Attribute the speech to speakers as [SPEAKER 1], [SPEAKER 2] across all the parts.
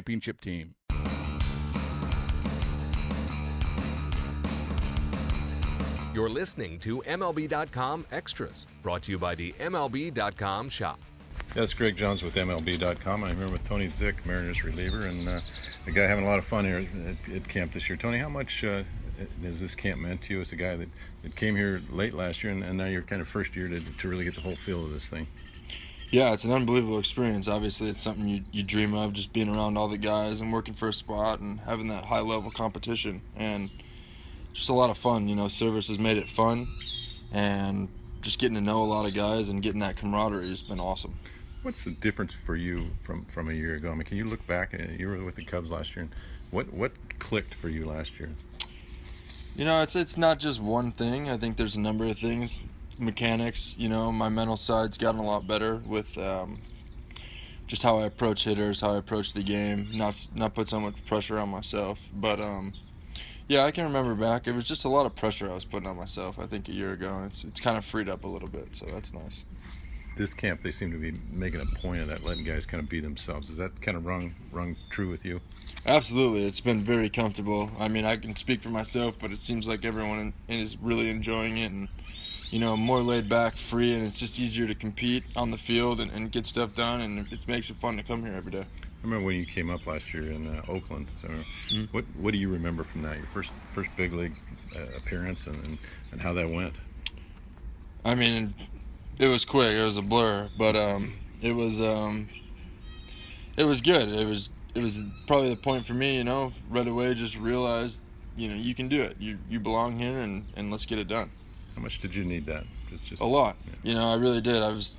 [SPEAKER 1] championship team.
[SPEAKER 2] You're listening to MLB.com Extras, brought to you by the MLB.com shop.
[SPEAKER 3] That's Greg Johns with MLB.com. I'm here with Tony Zych, Mariners reliever, and uh, the guy having a lot of fun here at, at camp this year. Tony, how much uh, has this camp meant to you as a guy that, that came here late last year and, and now you're kind of first year to, to really get the whole feel of this thing?
[SPEAKER 4] Yeah, it's an unbelievable experience. Obviously, it's something you, you dream of, just being around all the guys and working for a spot and having that high level competition. And just a lot of fun. You know, Servais has made it fun, and just getting to know a lot of guys and getting that camaraderie has been awesome.
[SPEAKER 3] What's the difference for you from, from a year ago? I mean, can you look back? You were with the Cubs last year. And what what clicked for you last year?
[SPEAKER 4] You know, it's it's not just one thing. I think there's a number of things mechanics. You know, my mental side's gotten a lot better with um, just how I approach hitters, how I approach the game, not not put so much pressure on myself. But um, yeah, I can remember back. It was just a lot of pressure I was putting on myself. I think a year ago, and it's it's kind of freed up a little bit, so that's nice.
[SPEAKER 3] This camp, they seem to be making a point of that, letting guys kind of be themselves. Is that kind of rung rung true with you?
[SPEAKER 4] Absolutely, it's been very comfortable. I mean, I can speak for myself, but it seems like everyone is really enjoying it and you know, more laid back, free, and it's just easier to compete on the field and, and get stuff done, and it makes it fun to come here every day.
[SPEAKER 3] I remember when you came up last year in uh, Oakland. So, mm-hmm. what what do you remember from that? Your first first big league uh, appearance, and, and, and how that went.
[SPEAKER 4] I mean, it was quick. It was a blur, but um, it was um, it was good. It was it was probably the point for me. You know, right away, just realized, you know, you can do it. You you belong here, and and let's get it done.
[SPEAKER 3] How much did you need that?
[SPEAKER 4] Just, just a lot. Yeah. You know, I really did. I was.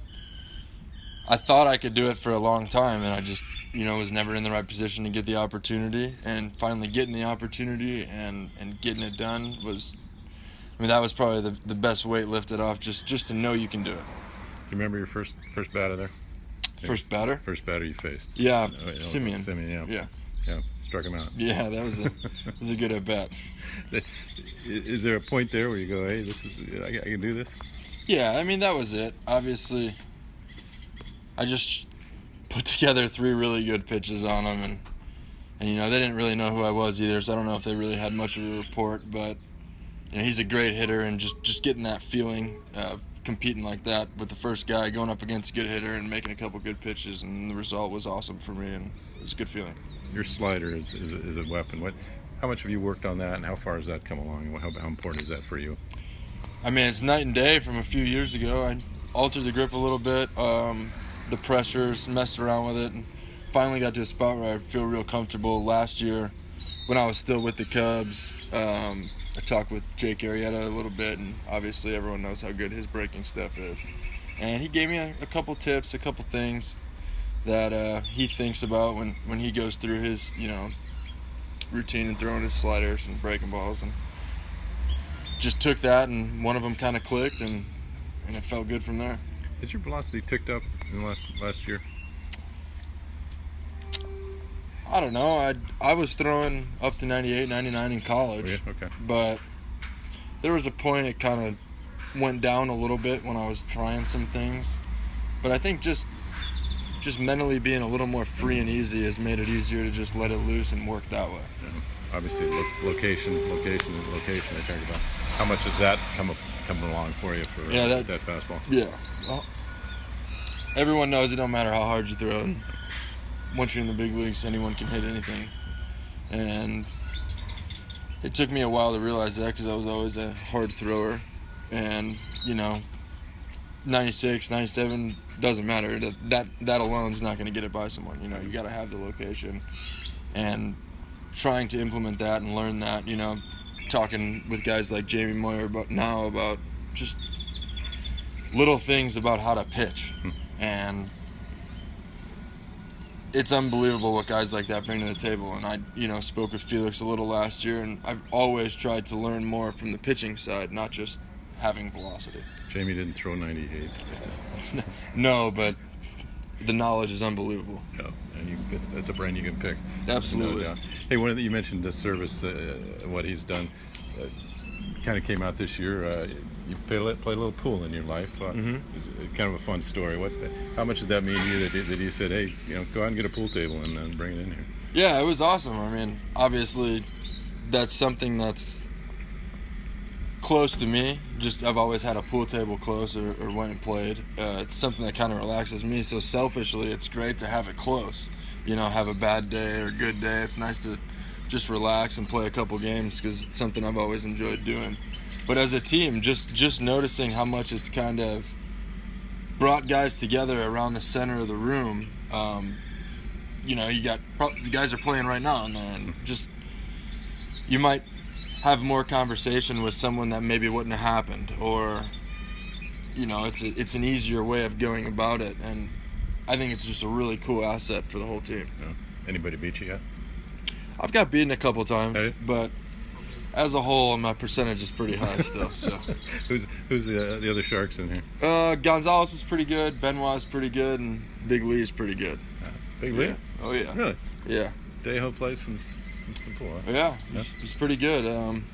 [SPEAKER 4] I thought I could do it for a long time, and I just, you know, was never in the right position to get the opportunity. And finally, getting the opportunity and and getting it done was, I mean, that was probably the, the best weight lifted off. Just just to know you can do it.
[SPEAKER 3] You remember your first first batter there?
[SPEAKER 4] First batter.
[SPEAKER 3] First batter you faced.
[SPEAKER 4] Yeah, oh, Semien.
[SPEAKER 3] Semien, yeah.
[SPEAKER 4] Yeah
[SPEAKER 3] yeah, struck him out.
[SPEAKER 4] Yeah, that was a was a good at bat.
[SPEAKER 3] Is there a point there where you go, hey, this is I, I can do this?
[SPEAKER 4] Yeah, I mean that was it. Obviously, I just put together three really good pitches on him, and and you know they didn't really know who I was either, so I don't know if they really had much of a report. But you know he's a great hitter, and just just getting that feeling of competing like that with the first guy going up against a good hitter and making a couple good pitches, and the result was awesome for me, and it was a good feeling
[SPEAKER 3] your slider is, is, is a weapon. What, how much have you worked on that, and how far has that come along? How, how important is that for you?
[SPEAKER 4] I mean, it's night and day from a few years ago. I altered the grip a little bit, um, the pressures, messed around with it, and finally got to a spot where I feel real comfortable. Last year, when I was still with the Cubs, um, I talked with Jake Arrieta a little bit, and obviously everyone knows how good his breaking stuff is. And he gave me a, a couple tips, a couple things that uh, he thinks about when, when he goes through his, you know, routine and throwing his sliders and breaking balls. And just took that, and one of them kind of clicked, and, and it felt good from there.
[SPEAKER 3] Has your velocity ticked up in the last last year?
[SPEAKER 4] I don't know. I I was throwing up to 98, 99 in college.
[SPEAKER 3] Oh, okay.
[SPEAKER 4] But there was a point it kind of went down a little bit when I was trying some things. But I think just just mentally being a little more free and easy has made it easier to just let it loose and work that way.
[SPEAKER 3] Yeah. Obviously, lo- location, location, location. I talked about how much has that come up, come along for you for
[SPEAKER 4] yeah,
[SPEAKER 3] that, that fastball?
[SPEAKER 4] Yeah. Well, everyone knows it don't matter how hard you throw. And once you're in the big leagues, anyone can hit anything. And it took me a while to realize that because I was always a hard thrower. And, you know, 96, 97 doesn't matter. That that, that alone is not going to get it by someone. You know, you got to have the location. And trying to implement that and learn that, you know, talking with guys like Jamie Moyer about now about just little things about how to pitch. Hmm. and it's unbelievable what guys like that bring to the table. And I, you know, spoke with Felix a little last year, and I've always tried to learn more from the pitching side, not just having velocity.
[SPEAKER 3] Jamie didn't throw 98.
[SPEAKER 4] no, but the knowledge is unbelievable.
[SPEAKER 3] No, and you, that's a brain you can pick.
[SPEAKER 4] Absolutely.
[SPEAKER 3] No. Hey, one of the, you mentioned the Servais, uh, what he's done. Uh, kind of came out this year. Uh, you play, play a little pool in your life. Uh,
[SPEAKER 4] Mhm.
[SPEAKER 3] It's kind of a fun story. What? How much did that mean to you that, that you said, "Hey, you know, go out and get a pool table and, and bring it in here"?
[SPEAKER 4] Yeah, it was awesome. I mean, obviously, that's something that's close to me. Just I've always had a pool table close or, or went and played. Uh, it's something that kind of relaxes me. So selfishly, it's great to have it close. You know, have a bad day or a good day. It's nice to just relax and play a couple games because it's something I've always enjoyed doing. But as a team, just just noticing how much it's kind of brought guys together around the center of the room. Um, you know, you got the guys are playing right now in there, and just you might have more conversation with someone that maybe wouldn't have happened, or you know, it's a, it's an easier way of going about it, and I think it's just a really cool asset for the whole team.
[SPEAKER 3] No? Anybody beat you yet?
[SPEAKER 4] I've got beaten a couple times,
[SPEAKER 3] Hey.
[SPEAKER 4] but as a whole, my percentage is pretty high still. So.
[SPEAKER 3] who's who's the, uh, the other sharks in here?
[SPEAKER 4] Uh, Gonzalez is pretty good. Benoit is pretty good, and Big Lee is pretty good.
[SPEAKER 3] Uh, Big Lee.
[SPEAKER 4] Yeah. Oh yeah.
[SPEAKER 3] Really?
[SPEAKER 4] Yeah.
[SPEAKER 3] Dae-Ho plays some some, pool. Huh?
[SPEAKER 4] Yeah. He's, he's pretty good. Um,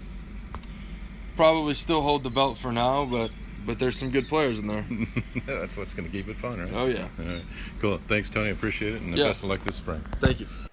[SPEAKER 4] probably still hold the belt for now, but but there's some good players in there.
[SPEAKER 3] That's what's going to keep it fun, right?
[SPEAKER 4] Oh, yeah.
[SPEAKER 3] All right. Cool. Thanks, Tony. Appreciate it, and
[SPEAKER 4] Yeah.
[SPEAKER 3] best of luck this spring.
[SPEAKER 4] Thank you.